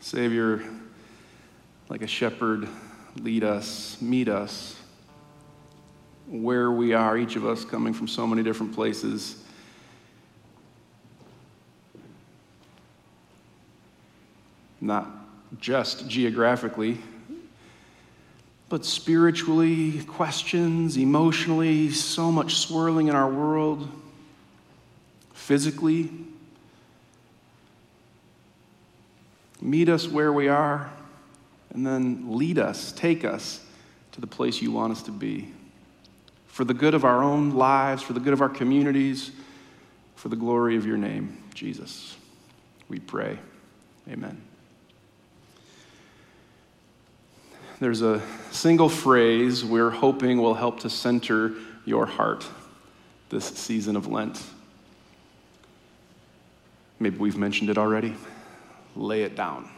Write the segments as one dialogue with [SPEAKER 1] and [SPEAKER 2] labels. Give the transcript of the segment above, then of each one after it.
[SPEAKER 1] Savior, like a shepherd, lead us, meet us where we are, each of us coming from so many different places. Not just geographically, but spiritually, questions, emotionally, so much swirling in our world, physically. Meet us where we are, and then lead us, take us to the place you want us to be. For the good of our own lives, for the good of our communities, for the glory of your name, Jesus. We pray. Amen. There's a single phrase we're hoping will help to center your heart this season of Lent. Maybe we've mentioned it already. Lay it down.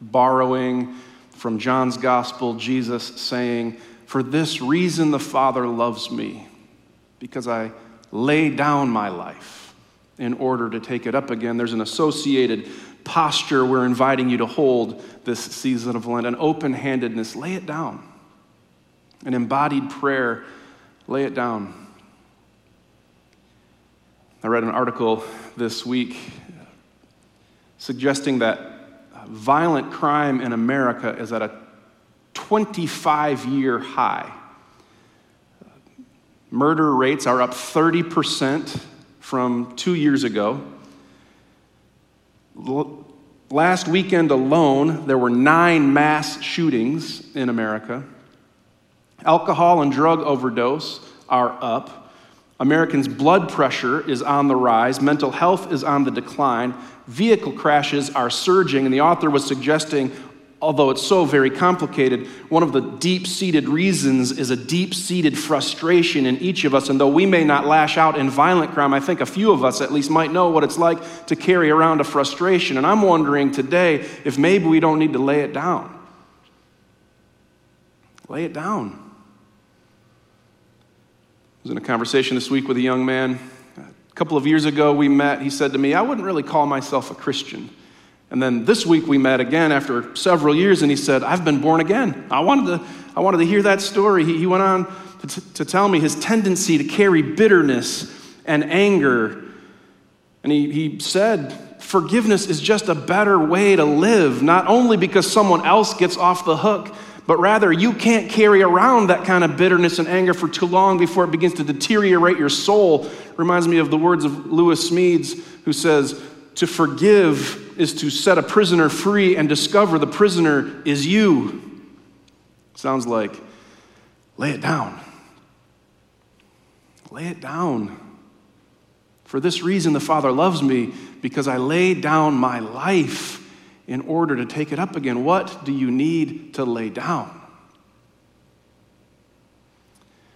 [SPEAKER 1] Borrowing from John's gospel, Jesus saying, For this reason the Father loves me, because I lay down my life in order to take it up again. There's an associated posture we're inviting you to hold this season of Lent an open handedness. Lay it down. An embodied prayer. Lay it down. I read an article this week suggesting that violent crime in America is at a 25 year high. Murder rates are up 30% from two years ago. Last weekend alone, there were nine mass shootings in America. Alcohol and drug overdose are up. Americans' blood pressure is on the rise. Mental health is on the decline. Vehicle crashes are surging. And the author was suggesting although it's so very complicated, one of the deep seated reasons is a deep seated frustration in each of us. And though we may not lash out in violent crime, I think a few of us at least might know what it's like to carry around a frustration. And I'm wondering today if maybe we don't need to lay it down. Lay it down. Was in a conversation this week with a young man. A couple of years ago, we met. He said to me, I wouldn't really call myself a Christian. And then this week we met again after several years, and he said, I've been born again. I wanted to, I wanted to hear that story. He, he went on to, to tell me his tendency to carry bitterness and anger. And he, he said, Forgiveness is just a better way to live, not only because someone else gets off the hook, but rather you can't carry around that kind of bitterness and anger for too long before it begins to deteriorate your soul. Reminds me of the words of Lewis Smedes, who says, To forgive is to set a prisoner free and discover the prisoner is you. Sounds like lay it down. Lay it down. For this reason, the Father loves me because I laid down my life in order to take it up again. What do you need to lay down?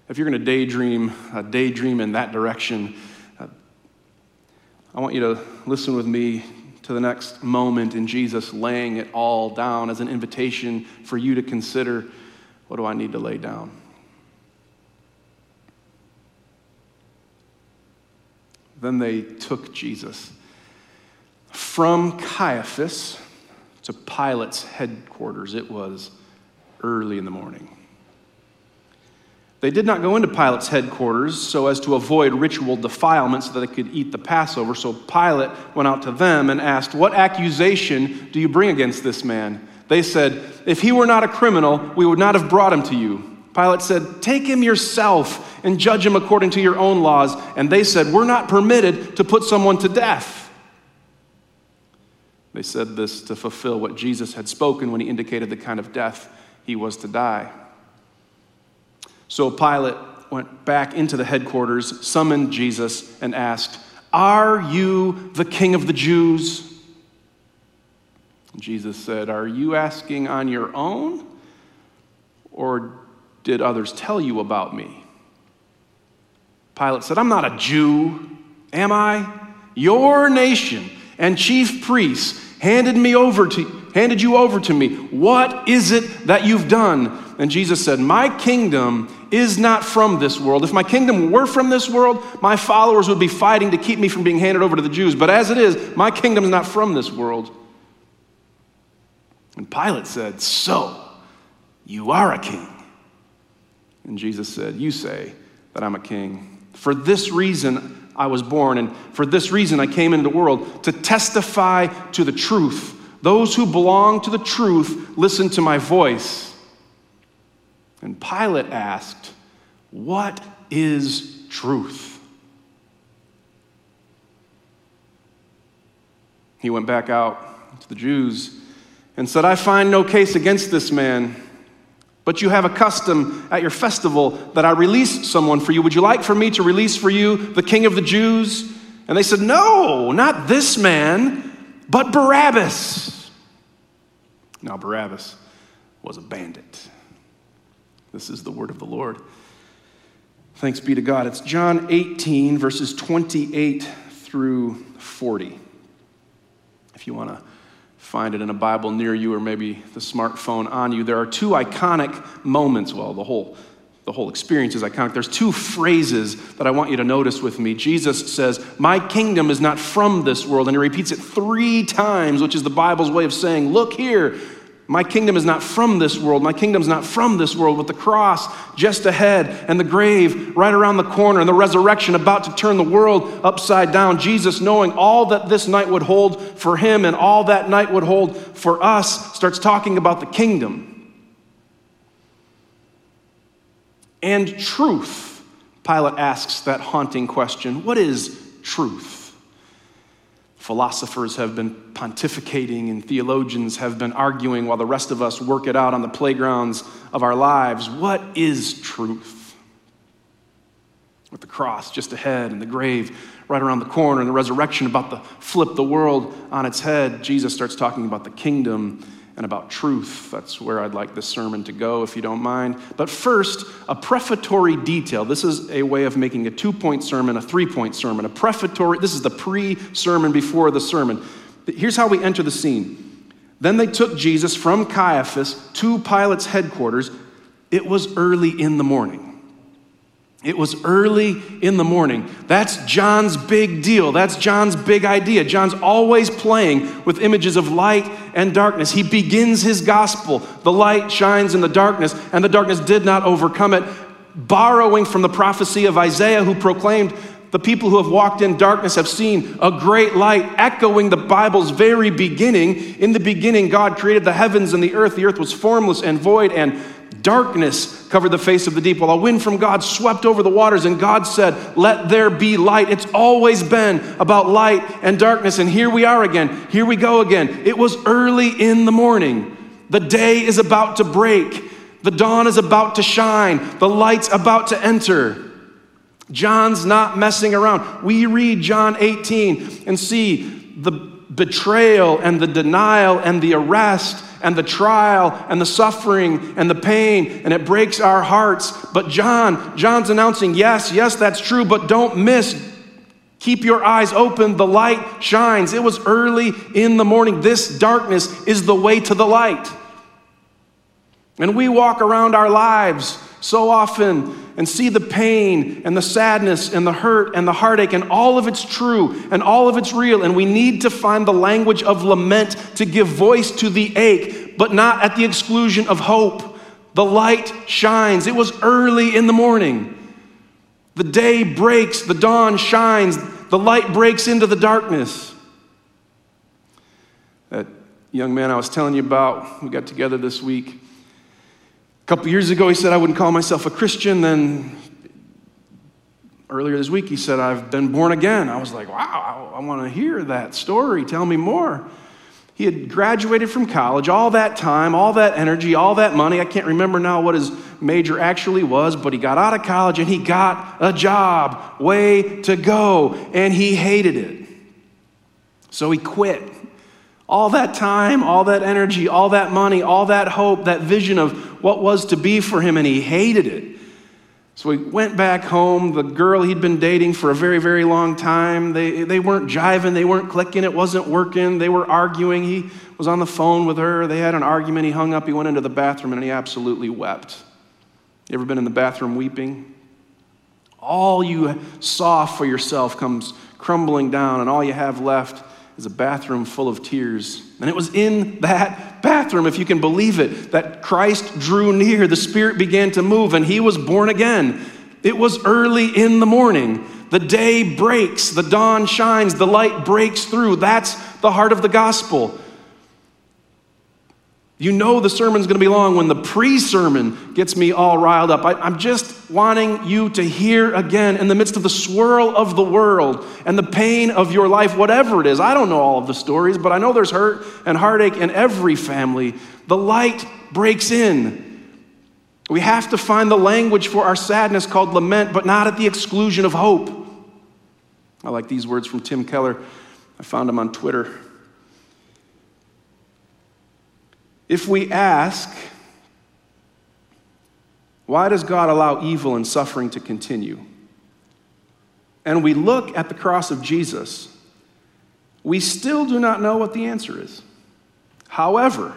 [SPEAKER 1] If you're going to daydream, uh, daydream in that direction, uh, I want you to listen with me to the next moment in Jesus laying it all down as an invitation for you to consider what do I need to lay down? Then they took Jesus from Caiaphas to Pilate's headquarters. It was early in the morning. They did not go into Pilate's headquarters so as to avoid ritual defilement so that they could eat the Passover. So Pilate went out to them and asked, What accusation do you bring against this man? They said, If he were not a criminal, we would not have brought him to you. Pilate said, Take him yourself and judge him according to your own laws. And they said, We're not permitted to put someone to death. They said this to fulfill what Jesus had spoken when he indicated the kind of death he was to die. So Pilate went back into the headquarters, summoned Jesus, and asked, Are you the king of the Jews? Jesus said, Are you asking on your own? Or did others tell you about me? Pilate said, I'm not a Jew, am I? Your nation and chief priests handed me over to handed you over to me. What is it that you've done? And Jesus said, My kingdom is not from this world. If my kingdom were from this world, my followers would be fighting to keep me from being handed over to the Jews. But as it is, my kingdom is not from this world. And Pilate said, So, you are a king. And Jesus said, You say that I'm a king. For this reason I was born, and for this reason I came into the world to testify to the truth. Those who belong to the truth listen to my voice. And Pilate asked, What is truth? He went back out to the Jews and said, I find no case against this man. But you have a custom at your festival that I release someone for you. Would you like for me to release for you the king of the Jews? And they said, No, not this man, but Barabbas. Now, Barabbas was a bandit. This is the word of the Lord. Thanks be to God. It's John 18, verses 28 through 40. If you want to find it in a Bible near you or maybe the smartphone on you, there are two iconic moments. Well, the whole, the whole experience is iconic. There's two phrases that I want you to notice with me. Jesus says, My kingdom is not from this world. And he repeats it three times, which is the Bible's way of saying, Look here, my kingdom is not from this world. My kingdom's not from this world, with the cross just ahead and the grave right around the corner and the resurrection about to turn the world upside down. Jesus, knowing all that this night would hold for him and all that night would hold for us, starts talking about the kingdom. And truth. Pilate asks that haunting question What is truth? Philosophers have been pontificating and theologians have been arguing while the rest of us work it out on the playgrounds of our lives. What is truth? With the cross just ahead and the grave right around the corner and the resurrection about to flip the world on its head, Jesus starts talking about the kingdom and about truth. That's where I'd like this sermon to go, if you don't mind. But first, a prefatory detail. This is a way of making a two point sermon a three point sermon. A prefatory, this is the pre sermon before the sermon. Here's how we enter the scene. Then they took Jesus from Caiaphas to Pilate's headquarters. It was early in the morning. It was early in the morning. That's John's big deal. That's John's big idea. John's always playing with images of light and darkness. He begins his gospel. The light shines in the darkness, and the darkness did not overcome it, borrowing from the prophecy of Isaiah, who proclaimed, The people who have walked in darkness have seen a great light, echoing the Bible's very beginning. In the beginning, God created the heavens and the earth. The earth was formless and void, and Darkness covered the face of the deep, while a wind from God swept over the waters, and God said, Let there be light. It's always been about light and darkness, and here we are again. Here we go again. It was early in the morning. The day is about to break, the dawn is about to shine, the light's about to enter. John's not messing around. We read John 18 and see the betrayal and the denial and the arrest and the trial and the suffering and the pain, and it breaks our hearts. But John, John's announcing, yes, yes, that's true, but don't miss. Keep your eyes open. The light shines. It was early in the morning. This darkness is the way to the light. And we walk around our lives so often and see the pain and the sadness and the hurt and the heartache, and all of it's true and all of it's real. And we need to find the language of lament to give voice to the ache, but not at the exclusion of hope. The light shines. It was early in the morning. The day breaks, the dawn shines, the light breaks into the darkness. That young man I was telling you about, we got together this week a couple years ago, he said, I wouldn't call myself a Christian. Then earlier this week, he said, I've been born again. I was like, wow, I, I want to hear that story. Tell me more. He had graduated from college, all that time, all that energy, all that money. I can't remember now what his major actually was, but he got out of college and he got a job, way to go, and he hated it. So he quit. All that time, all that energy, all that money, all that hope, that vision of what was to be for him, and he hated it. So he went back home. The girl he'd been dating for a very, very long time, they, they weren't jiving, they weren't clicking, it wasn't working. They were arguing. He was on the phone with her. They had an argument. He hung up, he went into the bathroom, and he absolutely wept. You ever been in the bathroom weeping? All you saw for yourself comes crumbling down, and all you have left is a bathroom full of tears. And it was in that bathroom, if you can believe it, that Christ drew near. The Spirit began to move, and he was born again. It was early in the morning. The day breaks, the dawn shines, the light breaks through. That's the heart of the gospel. You know the sermon's going to be long when the pre sermon gets me all riled up. I, am just wanting you to hear again in the midst of the swirl of the world and the pain of your life, whatever it is. I don't know all of the stories, but I know there's hurt and heartache in every family. The light breaks in. We have to find the language for our sadness called lament, but not at the exclusion of hope. I like these words from Tim Keller. I found him on Twitter. If we ask, why does God allow evil and suffering to continue? And we look at the cross of Jesus, we still do not know what the answer is. However,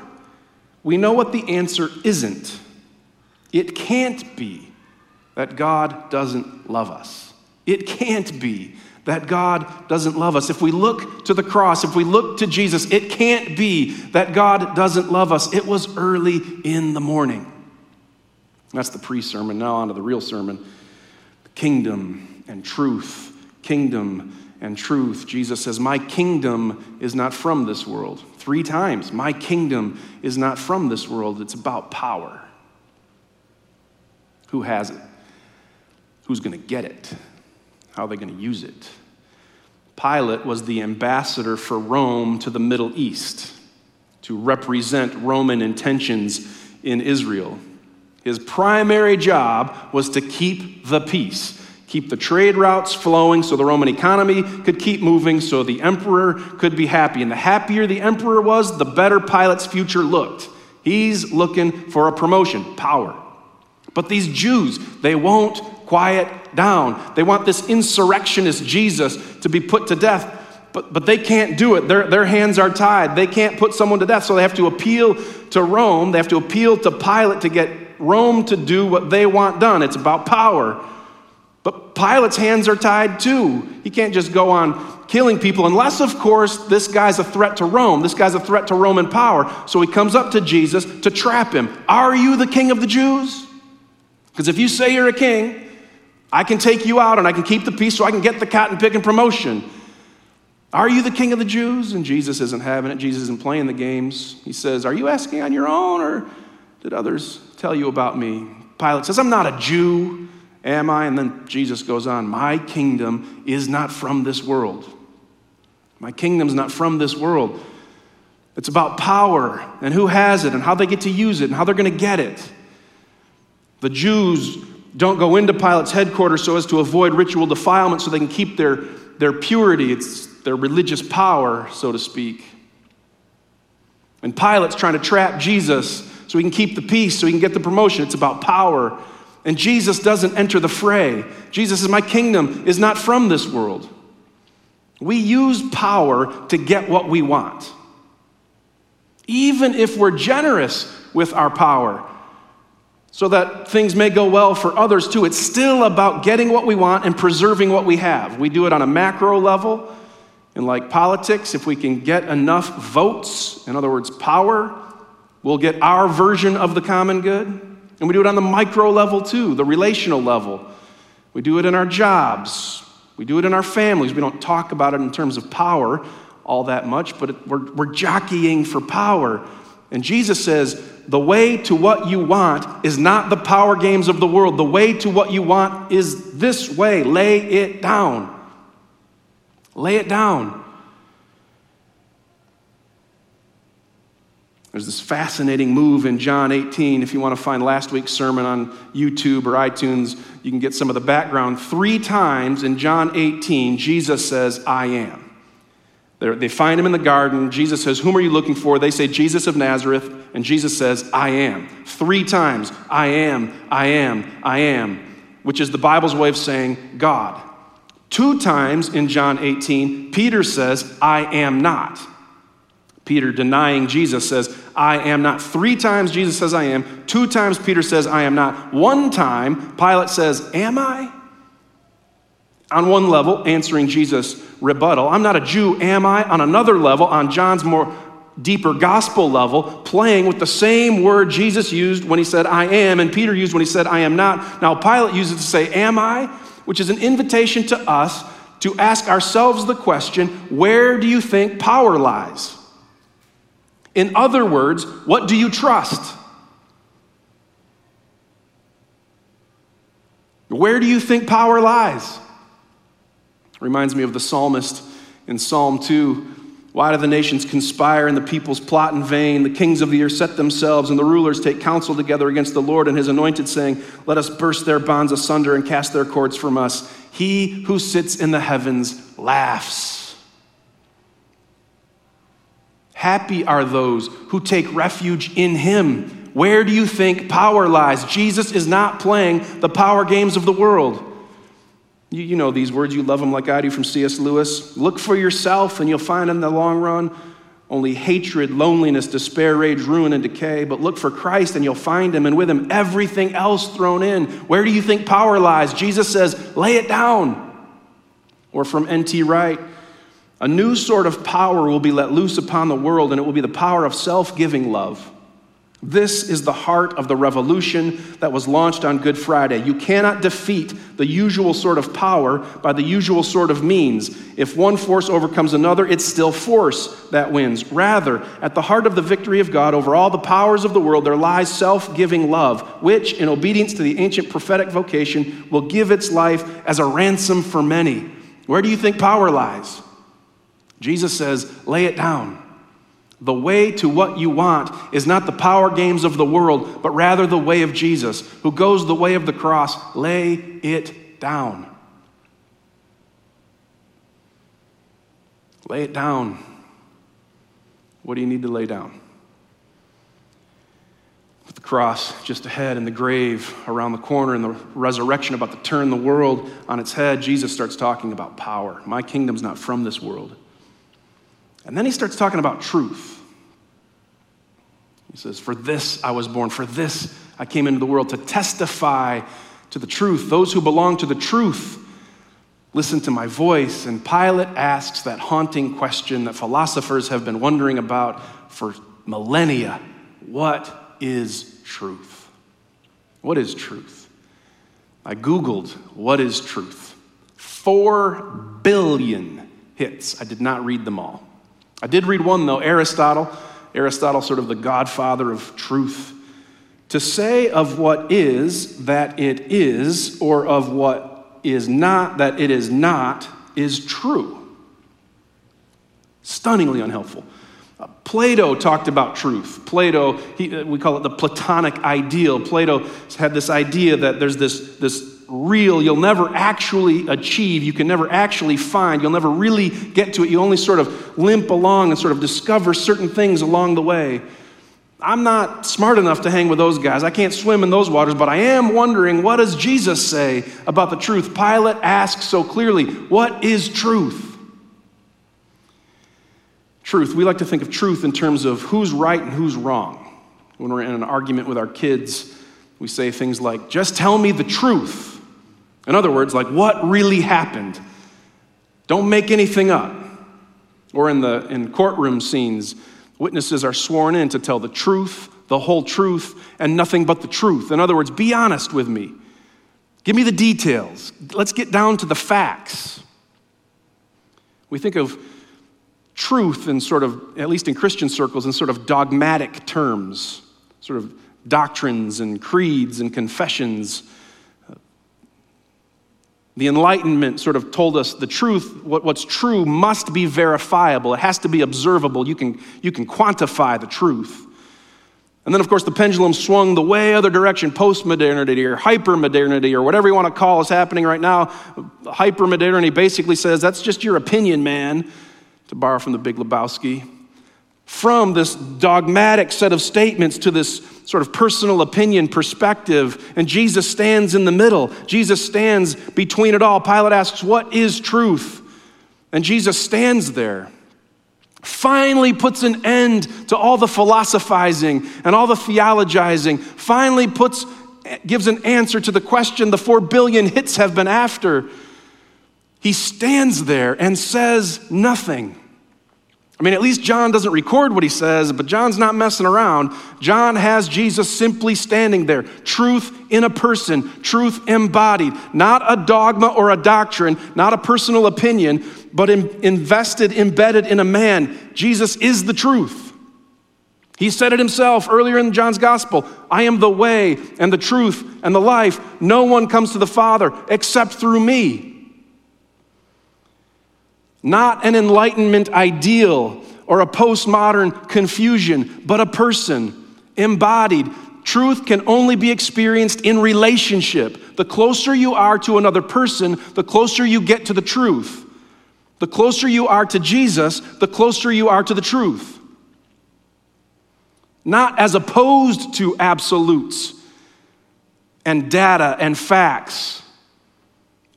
[SPEAKER 1] we know what the answer isn't. It can't be that God doesn't love us. It can't be that God doesn't love us. If we look to the cross, if we look to Jesus, it can't be that God doesn't love us. It was early in the morning. That's the pre sermon. Now, on to the real sermon kingdom and truth. Kingdom and truth. Jesus says, My kingdom is not from this world. Three times. My kingdom is not from this world. It's about power. Who has it? Who's going to get it? How are they going to use it? Pilate was the ambassador for Rome to the Middle East to represent Roman intentions in Israel. His primary job was to keep the peace, keep the trade routes flowing so the Roman economy could keep moving, so the emperor could be happy. And the happier the emperor was, the better Pilate's future looked. He's looking for a promotion, power. But these Jews, they won't quiet down. They want this insurrectionist Jesus to be put to death, but, but they can't do it. Their, their hands are tied. They can't put someone to death, so they have to appeal to Rome. They have to appeal to Pilate to get Rome to do what they want done. It's about power. But Pilate's hands are tied too. He can't just go on killing people unless, of course, this guy's a threat to Rome. This guy's a threat to Roman power. So he comes up to Jesus to trap him. Are you the king of the Jews? Because if you say you're a king, I can take you out and I can keep the peace so I can get the cotton picking promotion. Are you the king of the Jews? And Jesus isn't having it. Jesus isn't playing the games. He says, Are you asking on your own or did others tell you about me? Pilate says, I'm not a Jew, am I? And then Jesus goes on, My kingdom is not from this world. My kingdom's not from this world. It's about power and who has it and how they get to use it and how they're going to get it. The Jews don't go into Pilate's headquarters so as to avoid ritual defilement so they can keep their, their purity. It's their religious power, so to speak. And Pilate's trying to trap Jesus so he can keep the peace, so he can get the promotion. It's about power. And Jesus doesn't enter the fray. Jesus says, My kingdom is not from this world. We use power to get what we want. Even if we're generous with our power, so that things may go well for others too. It's still about getting what we want and preserving what we have. We do it on a macro level. And like politics, if we can get enough votes, in other words, power, we'll get our version of the common good. And we do it on the micro level too, the relational level. We do it in our jobs. We do it in our families. We don't talk about it in terms of power all that much, but it, we're, we're jockeying for power. And Jesus says, the way to what you want is not the power games of the world. The way to what you want is this way. Lay it down. Lay it down. There's this fascinating move in John 18. If you want to find last week's sermon on YouTube or iTunes, you can get some of the background. Three times in John 18, Jesus says, I am. They're, they find him in the garden. Jesus says, Whom are you looking for? They say, Jesus of Nazareth. And Jesus says, I am. Three times, I am, I am, I am, which is the Bible's way of saying God. Two times in John 18, Peter says, I am not. Peter denying Jesus says, I am not. Three times Jesus says, I am. Two times Peter says, I am not. One time Pilate says, Am I? On one level, answering Jesus' rebuttal. I'm not a Jew, am I? On another level, on John's more deeper gospel level, playing with the same word Jesus used when he said, I am, and Peter used when he said, I am not. Now, Pilate uses it to say, Am I? Which is an invitation to us to ask ourselves the question, Where do you think power lies? In other words, what do you trust? Where do you think power lies? Reminds me of the psalmist in Psalm 2. Why do the nations conspire and the peoples plot in vain? The kings of the earth set themselves and the rulers take counsel together against the Lord and his anointed, saying, Let us burst their bonds asunder and cast their cords from us. He who sits in the heavens laughs. Happy are those who take refuge in him. Where do you think power lies? Jesus is not playing the power games of the world. You, you know these words, you love them like I do from C.S. Lewis. Look for yourself, and you'll find in the long run only hatred, loneliness, despair, rage, ruin, and decay. But look for Christ, and you'll find him, and with him, everything else thrown in. Where do you think power lies? Jesus says, lay it down. Or from N.T. Wright, a new sort of power will be let loose upon the world, and it will be the power of self giving love. This is the heart of the revolution that was launched on Good Friday. You cannot defeat the usual sort of power by the usual sort of means. If one force overcomes another, it's still force that wins. Rather, at the heart of the victory of God over all the powers of the world, there lies self giving love, which, in obedience to the ancient prophetic vocation, will give its life as a ransom for many. Where do you think power lies? Jesus says, lay it down. The way to what you want is not the power games of the world, but rather the way of Jesus, who goes the way of the cross. Lay it down. Lay it down. What do you need to lay down? With the cross just ahead and the grave around the corner and the resurrection about to turn the world on its head, Jesus starts talking about power. My kingdom's not from this world. And then he starts talking about truth. He says, For this I was born, for this I came into the world to testify to the truth. Those who belong to the truth listen to my voice. And Pilate asks that haunting question that philosophers have been wondering about for millennia What is truth? What is truth? I Googled, What is truth? Four billion hits. I did not read them all. I did read one, though, Aristotle. Aristotle, sort of the godfather of truth. To say of what is that it is, or of what is not that it is not, is true. Stunningly unhelpful. Uh, Plato talked about truth. Plato, he, uh, we call it the Platonic ideal. Plato had this idea that there's this, this real, you'll never actually achieve, you can never actually find, you'll never really get to it. You only sort of limp along and sort of discover certain things along the way. I'm not smart enough to hang with those guys. I can't swim in those waters, but I am wondering what does Jesus say about the truth? Pilate asks so clearly, what is truth? Truth, we like to think of truth in terms of who's right and who's wrong. When we're in an argument with our kids, we say things like, just tell me the truth. In other words, like what really happened. Don't make anything up. Or in the in courtroom scenes, witnesses are sworn in to tell the truth, the whole truth, and nothing but the truth. In other words, be honest with me. Give me the details. Let's get down to the facts. We think of truth in sort of, at least in Christian circles, in sort of dogmatic terms, sort of doctrines and creeds and confessions. The Enlightenment sort of told us the truth, what, what's true must be verifiable. It has to be observable. You can, you can quantify the truth. And then, of course, the pendulum swung the way other direction, postmodernity or hypermodernity or whatever you want to call is happening right now. Hypermodernity basically says that's just your opinion, man, to borrow from the Big Lebowski from this dogmatic set of statements to this sort of personal opinion perspective. And Jesus stands in the middle. Jesus stands between it all. Pilate asks, What is truth? And Jesus stands there. Finally puts an end to all the philosophizing and all the theologizing. Finally puts, gives an answer to the question the four billion hits have been after. He stands there and says nothing. I mean, at least John doesn't record what he says, but John's not messing around. John has Jesus simply standing there. Truth in a person, truth embodied. Not a dogma or a doctrine, not a personal opinion, but in, invested, embedded in a man. Jesus is the truth. He said it himself earlier in John's gospel I am the way and the truth and the life. No one comes to the Father except through me not an Enlightenment ideal or a postmodern confusion, but a person embodied. Truth can only be experienced in relationship. The closer you are to another person, the closer you get to the truth. The closer you are to Jesus, the closer you are to the truth. Not as opposed to absolutes and data and facts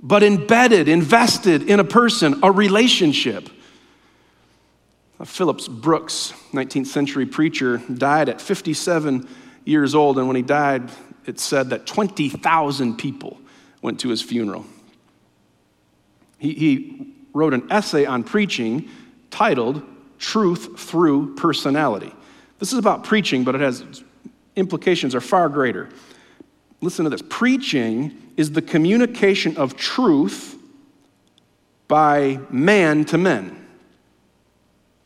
[SPEAKER 1] but embedded, invested in a person, a relationship. Phillips Brooks, 19th century preacher, died at 57 years old, and when he died, it said that 20,000 people went to his funeral. He, he wrote an essay on preaching titled Truth Through Personality. This is about preaching, but it has implications are far greater. Listen to this. Preaching is the communication of truth by man to men.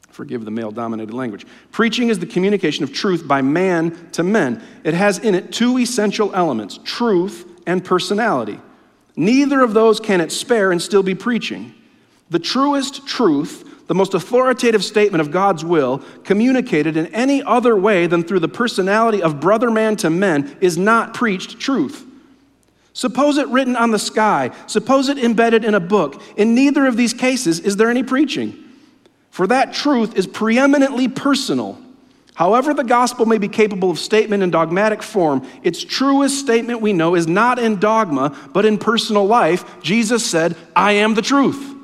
[SPEAKER 1] Forgive the male dominated language. Preaching is the communication of truth by man to men. It has in it two essential elements truth and personality. Neither of those can it spare and still be preaching. The truest truth the most authoritative statement of God's will, communicated in any other way than through the personality of brother man to men, is not preached truth. Suppose it written on the sky, suppose it embedded in a book. In neither of these cases is there any preaching, for that truth is preeminently personal. However, the gospel may be capable of statement in dogmatic form, its truest statement we know is not in dogma, but in personal life. Jesus said, I am the truth.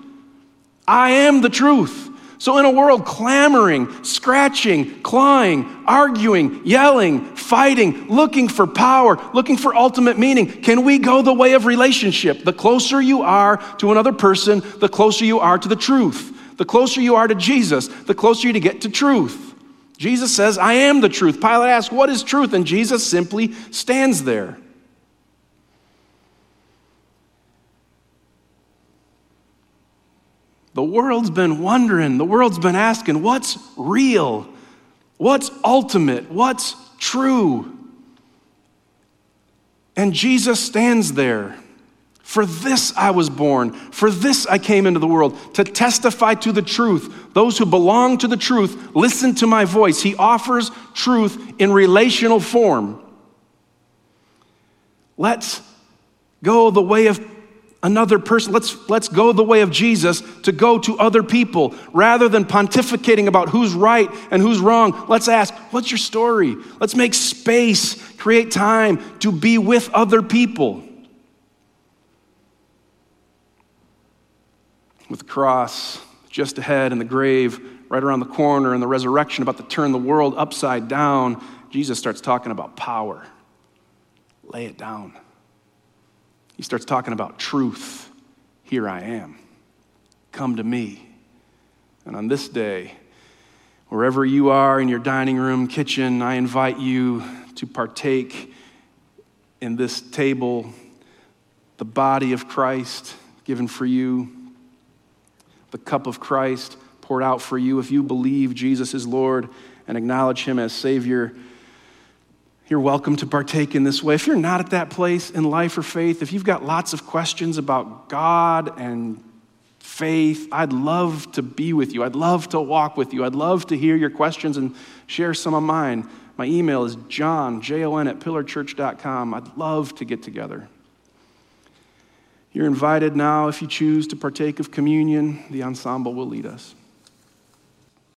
[SPEAKER 1] I am the truth. So, in a world clamoring, scratching, clawing, arguing, yelling, fighting, looking for power, looking for ultimate meaning, can we go the way of relationship? The closer you are to another person, the closer you are to the truth. The closer you are to Jesus, the closer you to get to truth. Jesus says, I am the truth. Pilate asks, What is truth? And Jesus simply stands there. The world's been wondering, the world's been asking, what's real? What's ultimate? What's true? And Jesus stands there. For this I was born. For this I came into the world, to testify to the truth. Those who belong to the truth, listen to my voice. He offers truth in relational form. Let's go the way of another person. Let's, let's go the way of Jesus to go to other people. Rather than pontificating about who's right and who's wrong, let's ask, what's your story? Let's make space, create time to be with other people. With the cross just ahead and the grave right around the corner and the resurrection about to turn the world upside down, Jesus starts talking about power. Lay it down. He starts talking about truth. Here I am. Come to me. And on this day, wherever you are in your dining room, kitchen, I invite you to partake in this table, the body of Christ given for you, the cup of Christ poured out for you. If you believe Jesus is Lord and acknowledge Him as Savior, you're welcome to partake in this way. If you're not at that place in life or faith, if you've got lots of questions about God and faith, I'd love to be with you. I'd love to walk with you. I'd love to hear your questions and share some of mine. My email is john, J-O-N, at pillarchurch.com. I'd love to get together. You're invited now if you choose to partake of communion. The ensemble will lead us.